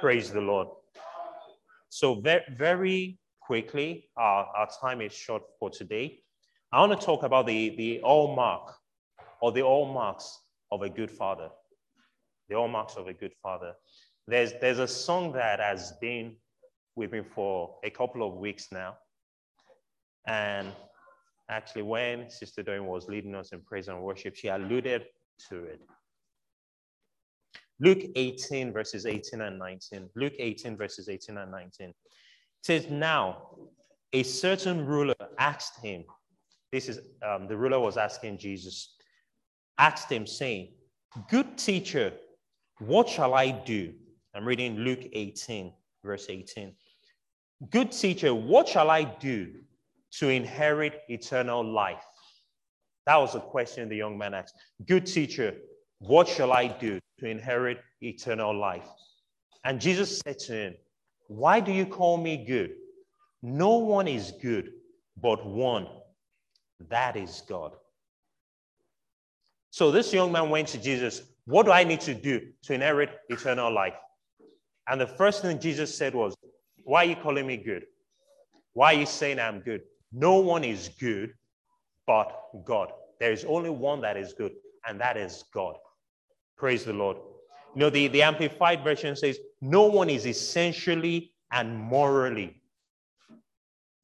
Praise the Lord. So, very, very quickly, our, our time is short for today. I want to talk about the, the hallmark or the hallmarks of a good father. The hallmarks of a good father. There's, there's a song that has been with me for a couple of weeks now. And actually, when Sister Doreen was leading us in praise and worship, she alluded to it. Luke 18, verses 18 and 19. Luke 18, verses 18 and 19. It says, Now a certain ruler asked him, this is um, the ruler was asking Jesus, asked him, saying, Good teacher, what shall I do? I'm reading Luke 18, verse 18. Good teacher, what shall I do to inherit eternal life? That was a question the young man asked. Good teacher, what shall I do to inherit eternal life? And Jesus said to him, Why do you call me good? No one is good but one, that is God. So this young man went to Jesus, What do I need to do to inherit eternal life? And the first thing Jesus said was, Why are you calling me good? Why are you saying I'm good? No one is good but God. There is only one that is good, and that is God. Praise the Lord. You know, the, the Amplified Version says, No one is essentially and morally,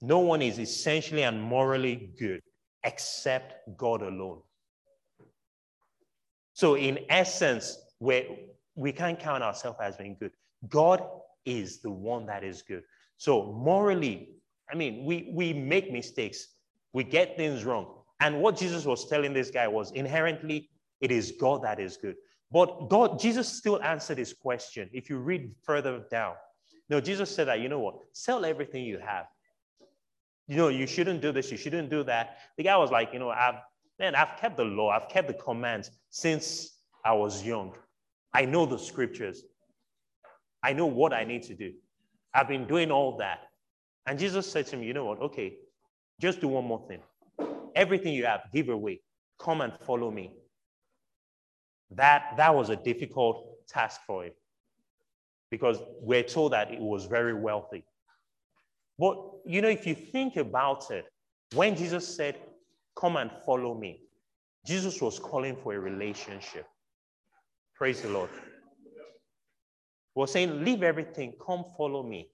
no one is essentially and morally good except God alone. So, in essence, we we can't count ourselves as being good. God is the one that is good. So, morally, I mean, we, we make mistakes, we get things wrong. And what Jesus was telling this guy was inherently, it is God that is good. But God, Jesus still answered his question. If you read further down, no, Jesus said that, you know what? Sell everything you have. You know, you shouldn't do this, you shouldn't do that. The guy was like, you know, I've, man, I've kept the law, I've kept the commands since I was young. I know the scriptures. I know what I need to do. I've been doing all that. And Jesus said to me, you know what? Okay, just do one more thing. Everything you have, give away. Come and follow me. That, that was a difficult task for him because we're told that it was very wealthy. But, you know, if you think about it, when Jesus said, Come and follow me, Jesus was calling for a relationship. Praise the Lord. Was saying, Leave everything, come follow me.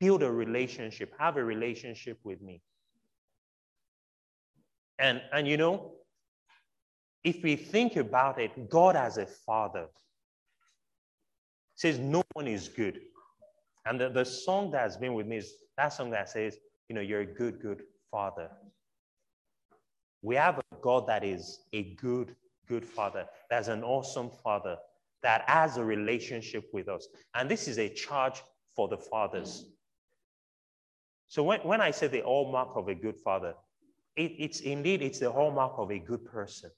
Build a relationship, have a relationship with me. And, and you know, if we think about it, God as a father says no one is good. And the, the song that has been with me is that song that says, you know, you're a good, good father. We have a God that is a good, good father. That's an awesome father that has a relationship with us. And this is a charge for the fathers. So when, when I say the hallmark of a good father, it, it's indeed, it's the hallmark of a good person.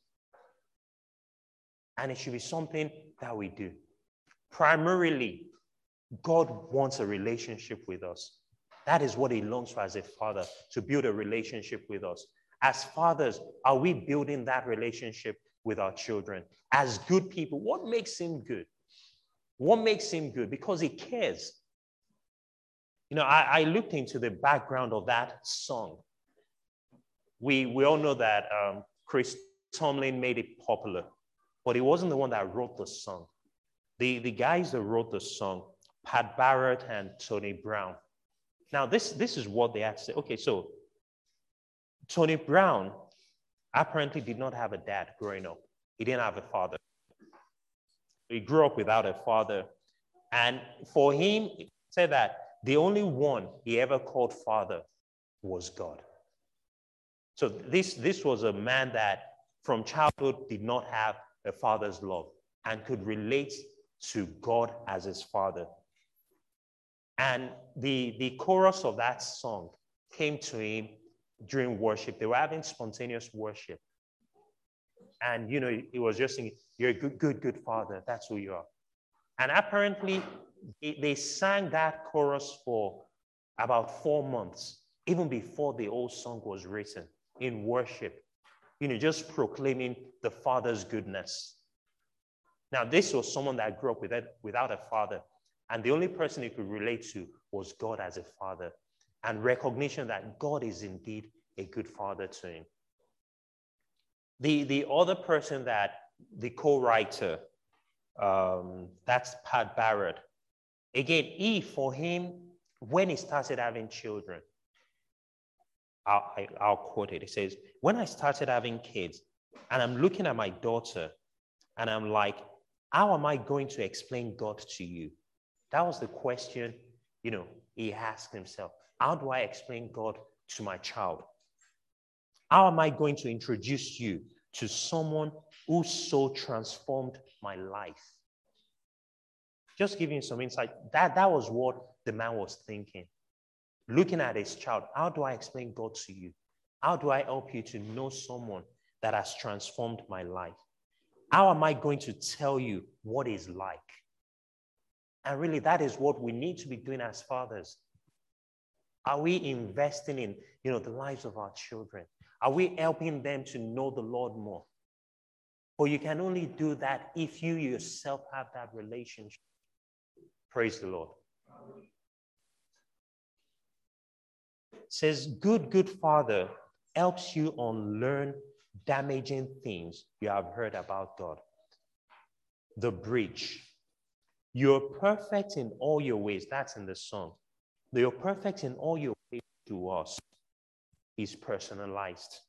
And it should be something that we do. Primarily, God wants a relationship with us. That is what He longs for as a father to build a relationship with us. As fathers, are we building that relationship with our children? As good people, what makes Him good? What makes Him good? Because He cares. You know, I, I looked into the background of that song. We, we all know that um, Chris Tomlin made it popular but he wasn't the one that wrote the song. The, the guys that wrote the song, Pat Barrett and Tony Brown. Now, this, this is what they had to say. Okay, so Tony Brown apparently did not have a dad growing up, he didn't have a father. He grew up without a father. And for him, he said that the only one he ever called father was God. So this, this was a man that from childhood did not have a father's love and could relate to God as his father. And the, the chorus of that song came to him during worship. They were having spontaneous worship. And, you know, he was just saying, You're a good, good, good father. That's who you are. And apparently, they sang that chorus for about four months, even before the old song was written in worship you know, just proclaiming the Father's goodness. Now, this was someone that grew up without, a father. And the only person he could relate to was God as a father and recognition that God is indeed a good father to him. The, the other person that the co writer, um, that's Pat Barrett. Again, he, for him, when he started having children, I'll, I, will quote it. It says, When I started having kids, and I'm looking at my daughter, and I'm like, How am I going to explain God to you? That was the question, you know, he asked himself. How do I explain God to my child? How am I going to introduce you to someone who so transformed my life? Just giving some insight. That, that was what the man was thinking. Looking at his child, how do I explain God to you? How do I help you to know someone that has transformed my life? How am I going to tell you what is like? And really, that is what we need to be doing as fathers. Are we investing in, you know, the lives of our children? Are we helping them to know the Lord more? But you can only do that if you yourself have that relationship. Praise the Lord. Says, good, good father helps you unlearn damaging things you have heard about God. The bridge. You're perfect in all your ways. That's in the song. You're perfect in all your ways to us is personalized.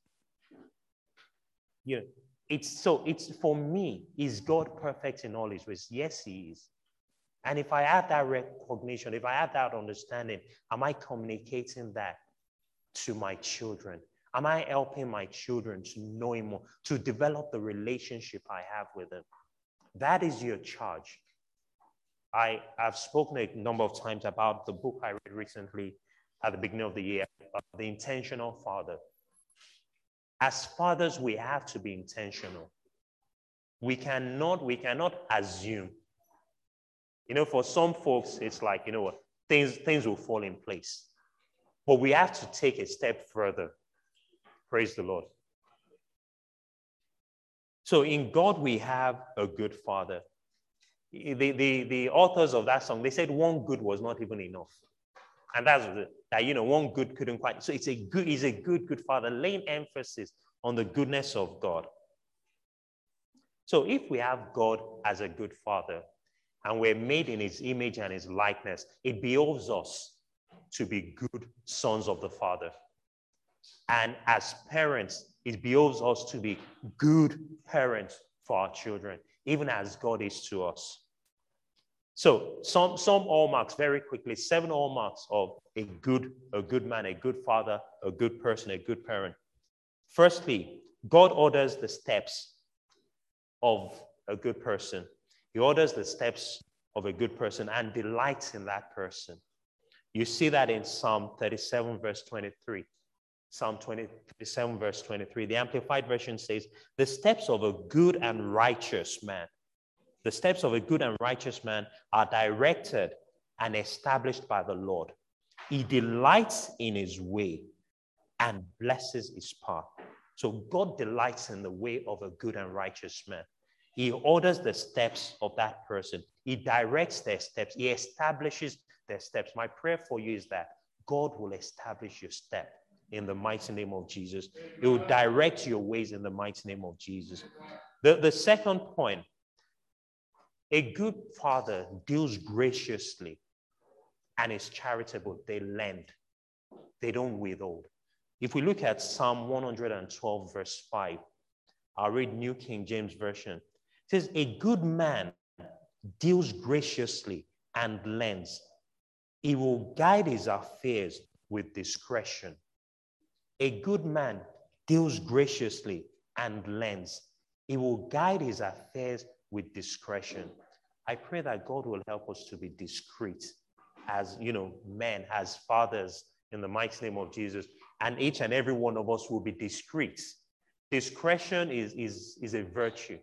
Yeah, it's so it's for me, is God perfect in all his ways? Yes, he is. And if I have that recognition, if I have that understanding, am I communicating that to my children? Am I helping my children to know him more, to develop the relationship I have with him? That is your charge. I have spoken a number of times about the book I read recently at the beginning of the year, uh, The Intentional Father. As fathers, we have to be intentional. We cannot, we cannot assume. You know, for some folks, it's like, you know what, things, things will fall in place. But we have to take a step further. Praise the Lord. So in God, we have a good father the, the, the authors of that song, they said one good was not even enough. And that's that, you know, one good couldn't quite. So it's a good, he's a good, good father, laying emphasis on the goodness of God. So if we have God as a good father and we're made in his image and his likeness, it behoves us to be good sons of the Father. And as parents, it behoves us to be good parents for our children even as God is to us. So some, some hallmarks very quickly, seven hallmarks of a good, a good man, a good father, a good person, a good parent. Firstly, God orders the steps of a good person. He orders the steps of a good person and delights in that person. You see that in Psalm 37, verse 23. Psalm 27, verse 23. The Amplified Version says, The steps of a good and righteous man, the steps of a good and righteous man are directed and established by the Lord. He delights in his way and blesses his path. So God delights in the way of a good and righteous man. He orders the steps of that person. He directs their steps. He establishes their steps. My prayer for you is that God will establish your step in the mighty name of Jesus. It will direct your ways in the mighty name of Jesus. The, the second point a good father deals graciously and is charitable. They lend, they don't withhold. If we look at Psalm 112, verse 5, I'll read New King James Version. Says, A good man deals graciously and lends. He will guide his affairs with discretion. A good man deals graciously and lends. He will guide his affairs with discretion. I pray that God will help us to be discreet as, you know, men, as fathers in the mighty name of Jesus. And each and every one of us will be discreet. Discretion is, is, is a virtue.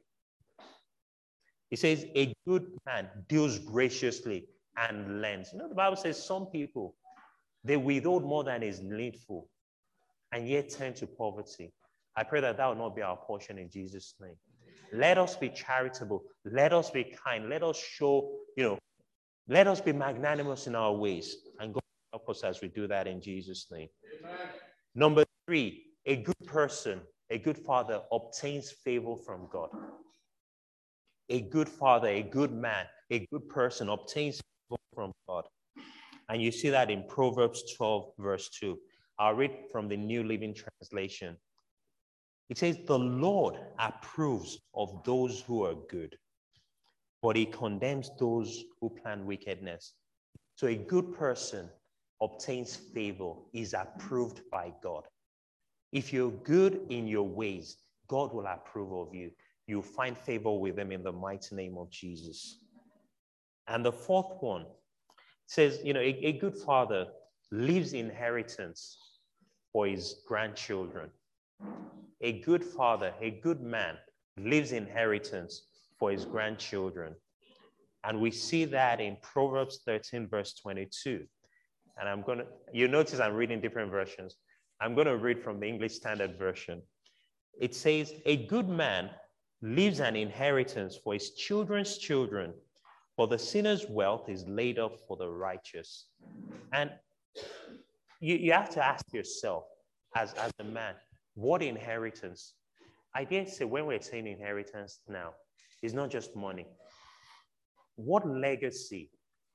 He says, a good man deals graciously and lends. You know, the Bible says some people, they withhold more than is needful and yet turn to poverty. I pray that that will not be our portion in Jesus' name. Let us be charitable. Let us be kind. Let us show, you know, Let us be magnanimous in our ways, and God help us as we do that in Jesus' name. Amen. Number three, a good person, a good father obtains favor from God. A good father, a good man, a good person obtains favor from God. And you see that in Proverbs 12, verse 2. I'll read from the New Living Translation. It says, The Lord approves of those who are good, but he condemns those who plan wickedness. So a good person obtains favor, is approved by God. If you're good in your ways, God will approve of you. You'll find favor with them in the mighty name of Jesus. And the fourth one says, you know, a, a good father leaves inheritance for his grandchildren. A good father, a good man, leaves inheritance for his grandchildren. And we see that in Proverbs 13, verse 22. And I'm going to, you notice I'm reading different versions. I'm going to read from the English Standard Version. It says, A good man leaves an inheritance for his children's children, for the sinner's wealth is laid up for the righteous. And you, you have to ask yourself, as, as a man, what inheritance? I dare say, when we're saying inheritance now, it's not just money. What legacy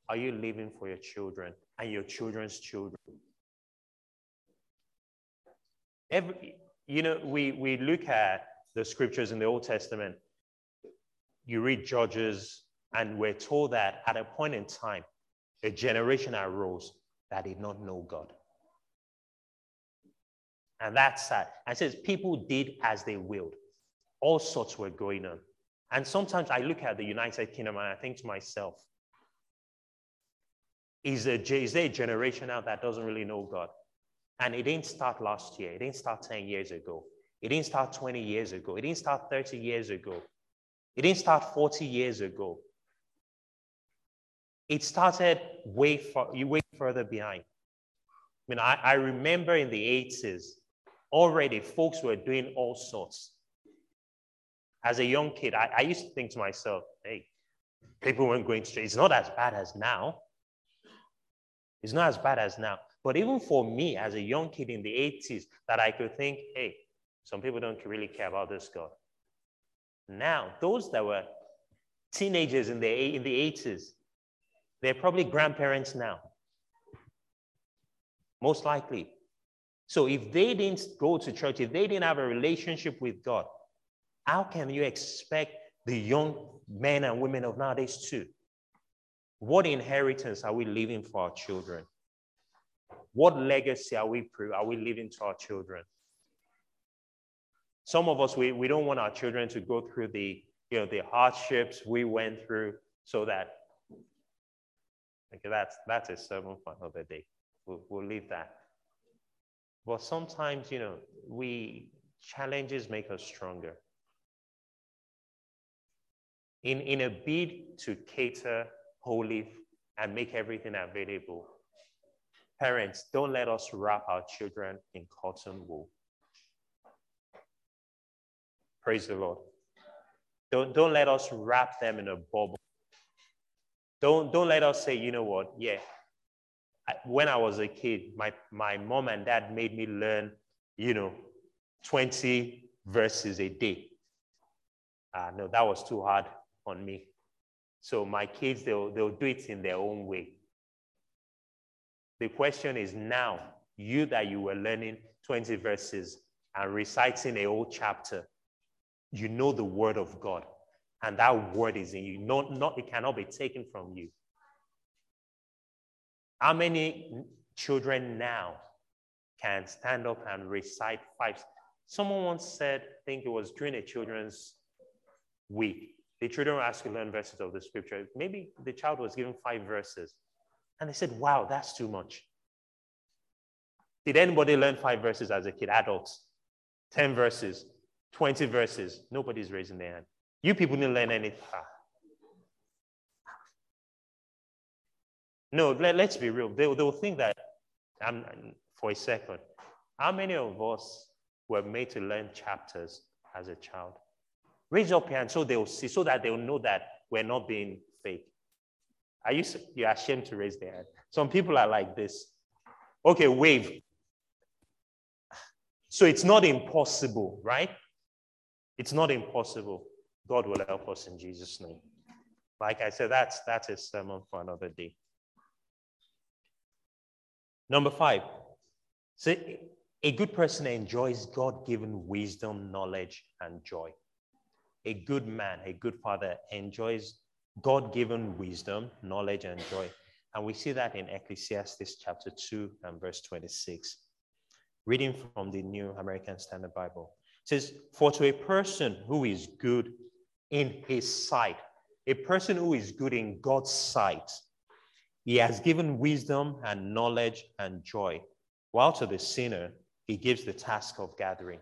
are you leaving for your children and your children's children? Every, you know, we, we look at the scriptures in the Old Testament, you read Judges, and we're told that at a point in time, a generation arose that did not know God. And that's sad. And says people did as they willed. All sorts were going on. And sometimes I look at the United Kingdom and I think to myself, is, a, is there a generation now that doesn't really know God? And it didn't start last year. It didn't start 10 years ago. It didn't start 20 years ago. It didn't start 30 years ago. It didn't start 40 years ago. It started way, far, way further behind. I mean, I, I remember in the 80s, already folks were doing all sorts. As a young kid, I, I used to think to myself, hey, people weren't going straight. It's not as bad as now. It's not as bad as now. But even for me as a young kid in the 80s, that I could think, hey, some people don't really care about this God. Now, those that were teenagers in the, in the 80s, they're probably grandparents now. Most likely. So if they didn't go to church, if they didn't have a relationship with God, how can you expect the young men and women of nowadays to? What inheritance are we leaving for our children? What legacy are we, are we leaving to our children? Some of us, we, we don't want our children to go through the, you know, the hardships we went through so that, okay, that's, that's a sermon for another day. We'll, we'll leave that. But sometimes, you know, we, challenges make us stronger. In, in a bid to cater holy, and make everything available. Parents, don't let us wrap our children in cotton wool. Praise the Lord. Don't, don't let us wrap them in a bubble. Don't, don't let us say, you know what, yeah, when I was a kid, my, my mom and dad made me learn, you know, 20 verses a day. Uh, no, that was too hard on me. So my kids, they'll, they'll do it in their own way. The question is now, you that you were learning 20 verses and reciting a whole chapter, you know the word of God, and that word is in you. Not, not, it cannot be taken from you. How many children now can stand up and recite five? Someone once said, I think it was during a children's week, the children were asked to learn verses of the scripture. Maybe the child was given five verses. And they said, wow, that's too much. Did anybody learn five verses as a kid? Adults. 10 verses, 20 verses. Nobody's raising their hand. You people didn't learn anything. Ah. No, let, us be real. They, they'll think that, um, for a second, how many of us were made to learn chapters as a child? Raise up your hand so they'll see, so that they'll know that we're not being fake. Are you you're ashamed to raise their hand? Some people are like this. Okay, wave. So it's not impossible, right? It's not impossible. God will help us in Jesus' name. Like I said, that's that's a sermon for another day. Number five. So a good person enjoys God-given wisdom, knowledge, and joy. A good man, a good father enjoys God given wisdom, knowledge, and joy. And we see that in Ecclesiastes chapter 2 and verse 26. Reading from the New American Standard Bible. It says, For to a person who is good in his sight, a person who is good in God's sight, he has given wisdom and knowledge and joy, while to the sinner, he gives the task of gathering.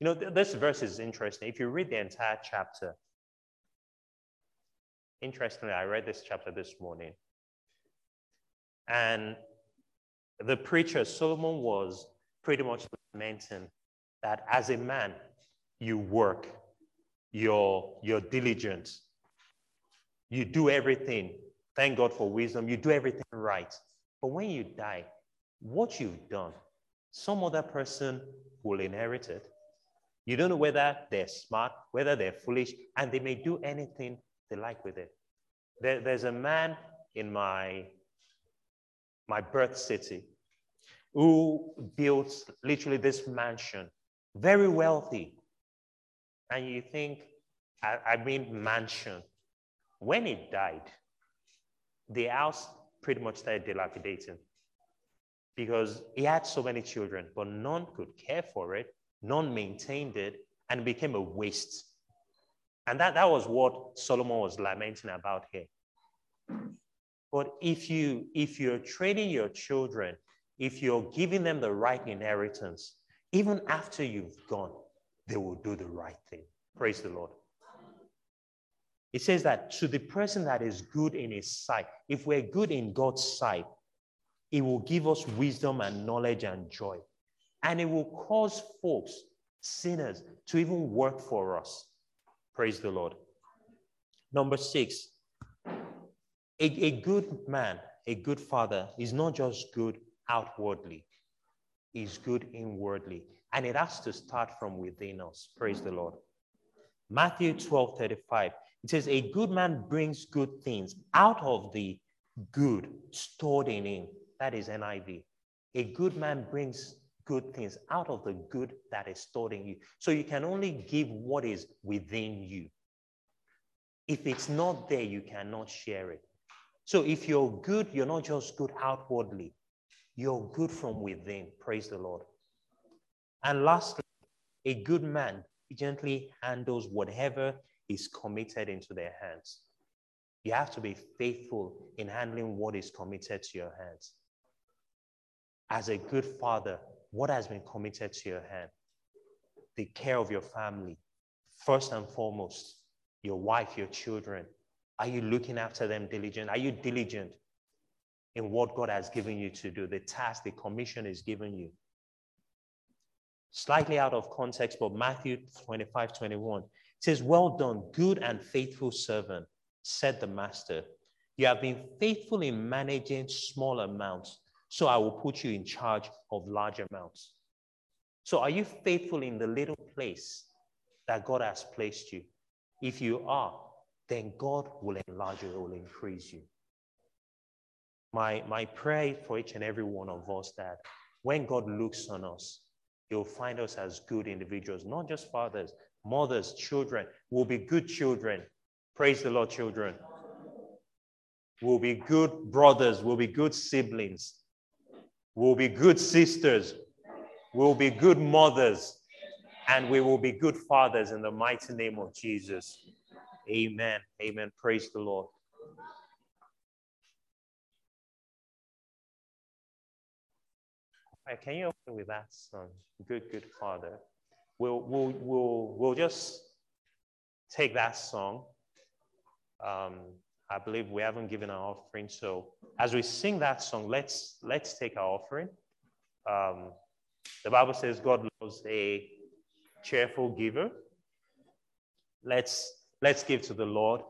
You know, th- this verse is interesting. If you read the entire chapter, Interestingly, I read this chapter this morning. And the preacher, Solomon, was pretty much lamenting that as a man, you work, you're, you're diligent, you do everything. Thank God for wisdom. You do everything right. But when you die, what you've done, some other person will inherit it. You don't know whether they're smart, whether they're foolish, and they may do anything they like with it. There, there's a man in my, my birth city who built literally this mansion, very wealthy. And you think, I, I mean, mansion. When he died, the house pretty much started dilapidating because he had so many children, but none could care for it, none maintained it, and it became a waste. And that, that was what Solomon was lamenting about here. But if you if you're training your children, if you're giving them the right inheritance, even after you've gone, they will do the right thing. Praise the Lord. It says that to the person that is good in his sight, if we're good in God's sight, it will give us wisdom and knowledge and joy. And it will cause folks, sinners, to even work for us. Praise the Lord. Number six, a, a good man, a good father, is not just good outwardly, is good inwardly. And it has to start from within us. Praise the Lord. Matthew 12 35. It says, A good man brings good things out of the good stored in him. That is NIV. A good man brings good things out of the good that is stored in you. So you can only give what is within you. If it's not there, you cannot share it. So if you're good, you're not just good outwardly, you're good from within. Praise the Lord. And lastly, a good man gently handles whatever is committed into their hands. You have to be faithful in handling what is committed to your hands. As a good father, what has been committed to your hand? The care of your family, first and foremost, your wife, your children. Are you looking after them diligent? Are you diligent in what God has given you to do, the task, the commission is given you? Slightly out of context, but Matthew 25, 21 says, Well done, good and faithful servant, said the master. You have been faithful in managing small amounts so I will put you in charge of large amounts. So are you faithful in the little place that God has placed you? If you are, then God will enlarge you, will increase you. My, my prayer for each and every one of us that when God looks on us, He'll find us as good individuals, not just fathers, mothers, children. We'll be good children. Praise the Lord, children. We'll be good brothers. We'll be good siblings. We'll be good sisters. We'll be good mothers. And we will be good fathers in the mighty name of Jesus. Amen. Amen. Praise the Lord. Can you open with that song? Good, good Father. We'll, we'll, we'll, we'll just take that song. Um, I believe we haven't given our offering. So as we sing that song, let's let's take our offering. Um, the Bible says God loves a cheerful giver. Let's let's give to the Lord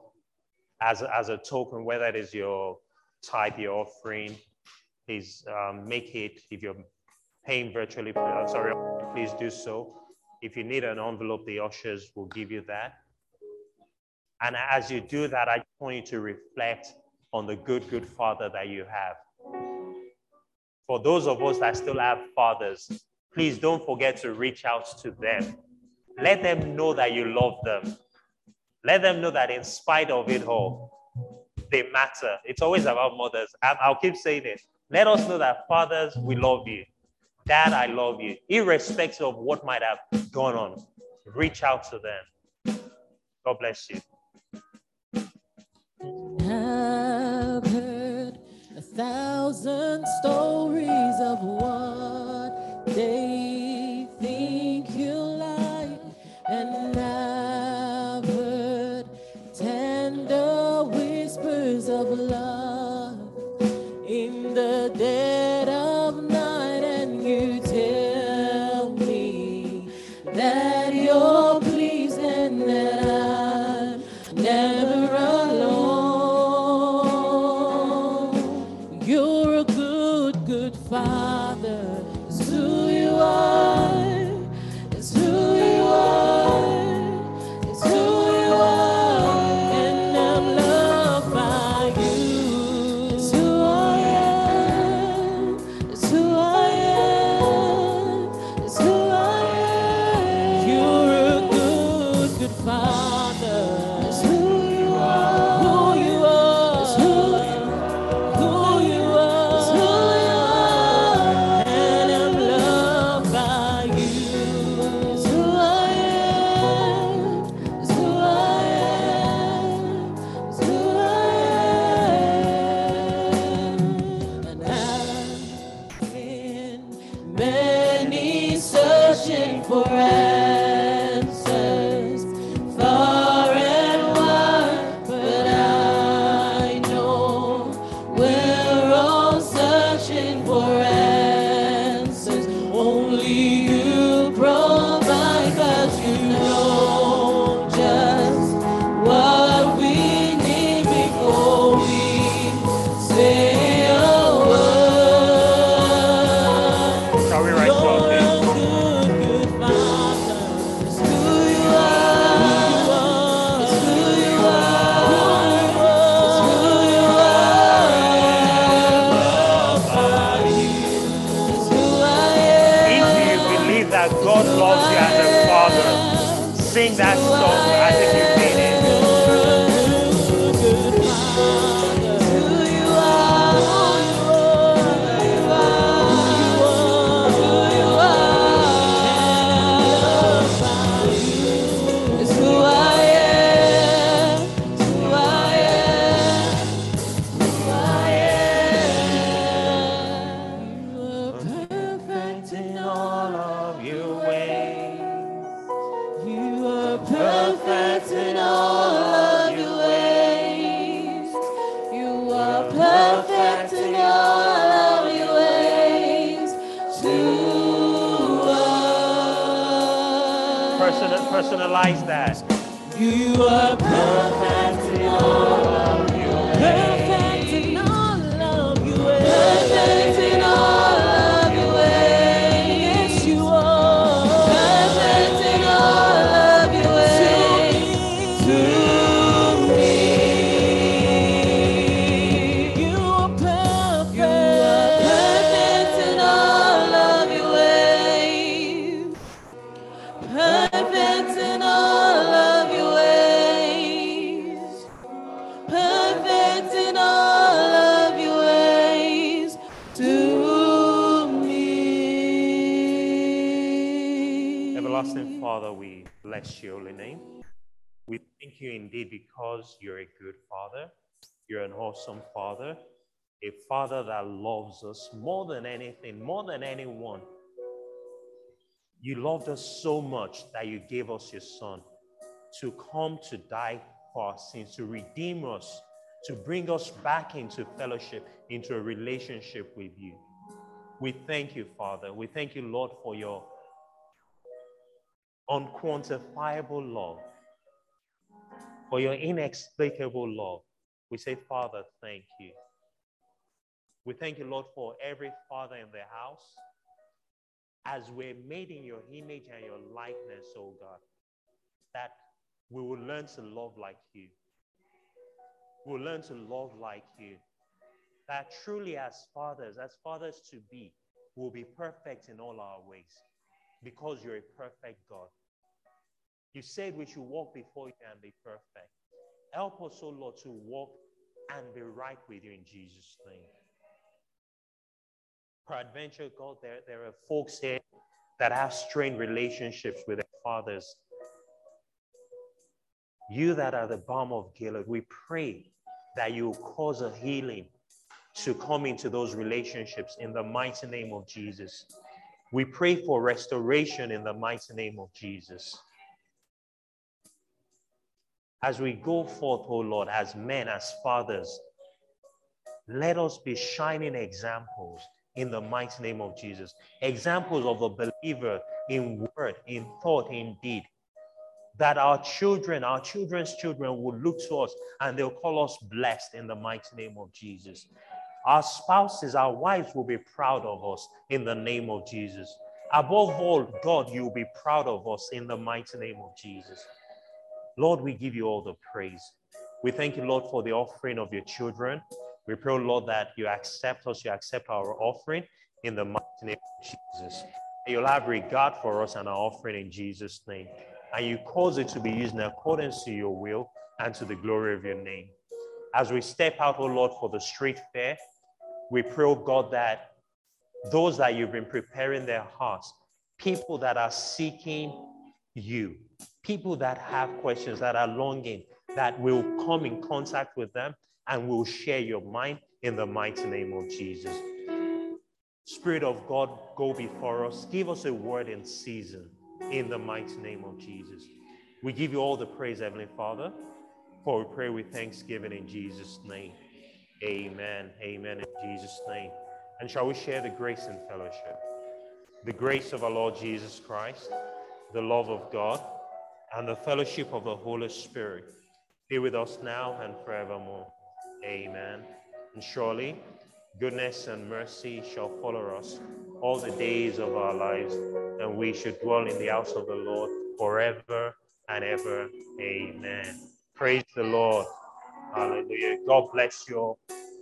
as a, as a token, whether it is your type your offering. Please um, make it, if you're paying virtually, sorry, please do so. If you need an envelope, the ushers will give you that. And as you do that, I want you to reflect on the good, good father that you have. For those of us that still have fathers, please don't forget to reach out to them. Let them know that you love them. Let them know that in spite of it all, they matter. It's always about mothers. I'll keep saying it. Let us know that fathers, we love you. Dad, I love you. Irrespective of what might have gone on, reach out to them. God bless you. I've heard a thousand stories of what personalize that. You are perfect in all Father, we bless your holy name. We thank you indeed because you're a good Father. You're an awesome Father, a Father that loves us more than anything, more than anyone. You loved us so much that you gave us your Son to come to die for our sins, to redeem us, to bring us back into fellowship, into a relationship with you. We thank you, Father. We thank you, Lord, for your unquantifiable love, for your inexplicable love. We say, Father, thank you. We thank you, Lord, for every father in the house. As we're made in your image and your likeness, oh God, that we will learn to love like you. We'll learn to love like you. That truly, as fathers, as fathers to be, will be perfect in all our ways because you're a perfect God. You said we should walk before you and be perfect. Help us, O oh Lord, to walk and be right with you in Jesus' name. Peradventure, God, there, there are folks here that have strained relationships with their fathers. You that are the balm of Gilead, we pray that you cause a healing to come into those relationships in the mighty name of Jesus. We pray for restoration in the mighty name of Jesus. As we go forth, O oh Lord, as men, as fathers, let us be shining examples in the mighty name of Jesus. Examples of a believer in word, in thought, in deed. That our children, our children's children will look to us and they'll call us blessed in the mighty name of Jesus. Our spouses, our wives will be proud of us in the name of Jesus. Above all, God, you'll be proud of us in the mighty name of Jesus. Lord, we give you all the praise. We thank you, Lord, for the offering of your children. We pray, Lord, that you accept us, you accept our offering in the mighty name of Jesus. And you'll have regard for us and our offering in Jesus' name. And you cause it to be used in accordance to your will and to the glory of your name. As we step out, oh Lord, for the street fair, we pray, oh God, that those that you've been preparing their hearts, people that are seeking you, people that have questions, that are longing, that will come in contact with them and will share your mind in the mighty name of Jesus. Spirit of God, go before us. Give us a word in season in the mighty name of Jesus. We give you all the praise, Heavenly Father, for we pray with thanksgiving in Jesus' name. Amen. Amen. In Jesus' name. And shall we share the grace and fellowship? The grace of our Lord Jesus Christ, the love of God, and the fellowship of the Holy Spirit be with us now and forevermore. Amen. And surely goodness and mercy shall follow us all the days of our lives, and we should dwell in the house of the Lord forever and ever. Amen. Praise the Lord. Hallelujah. God bless you all.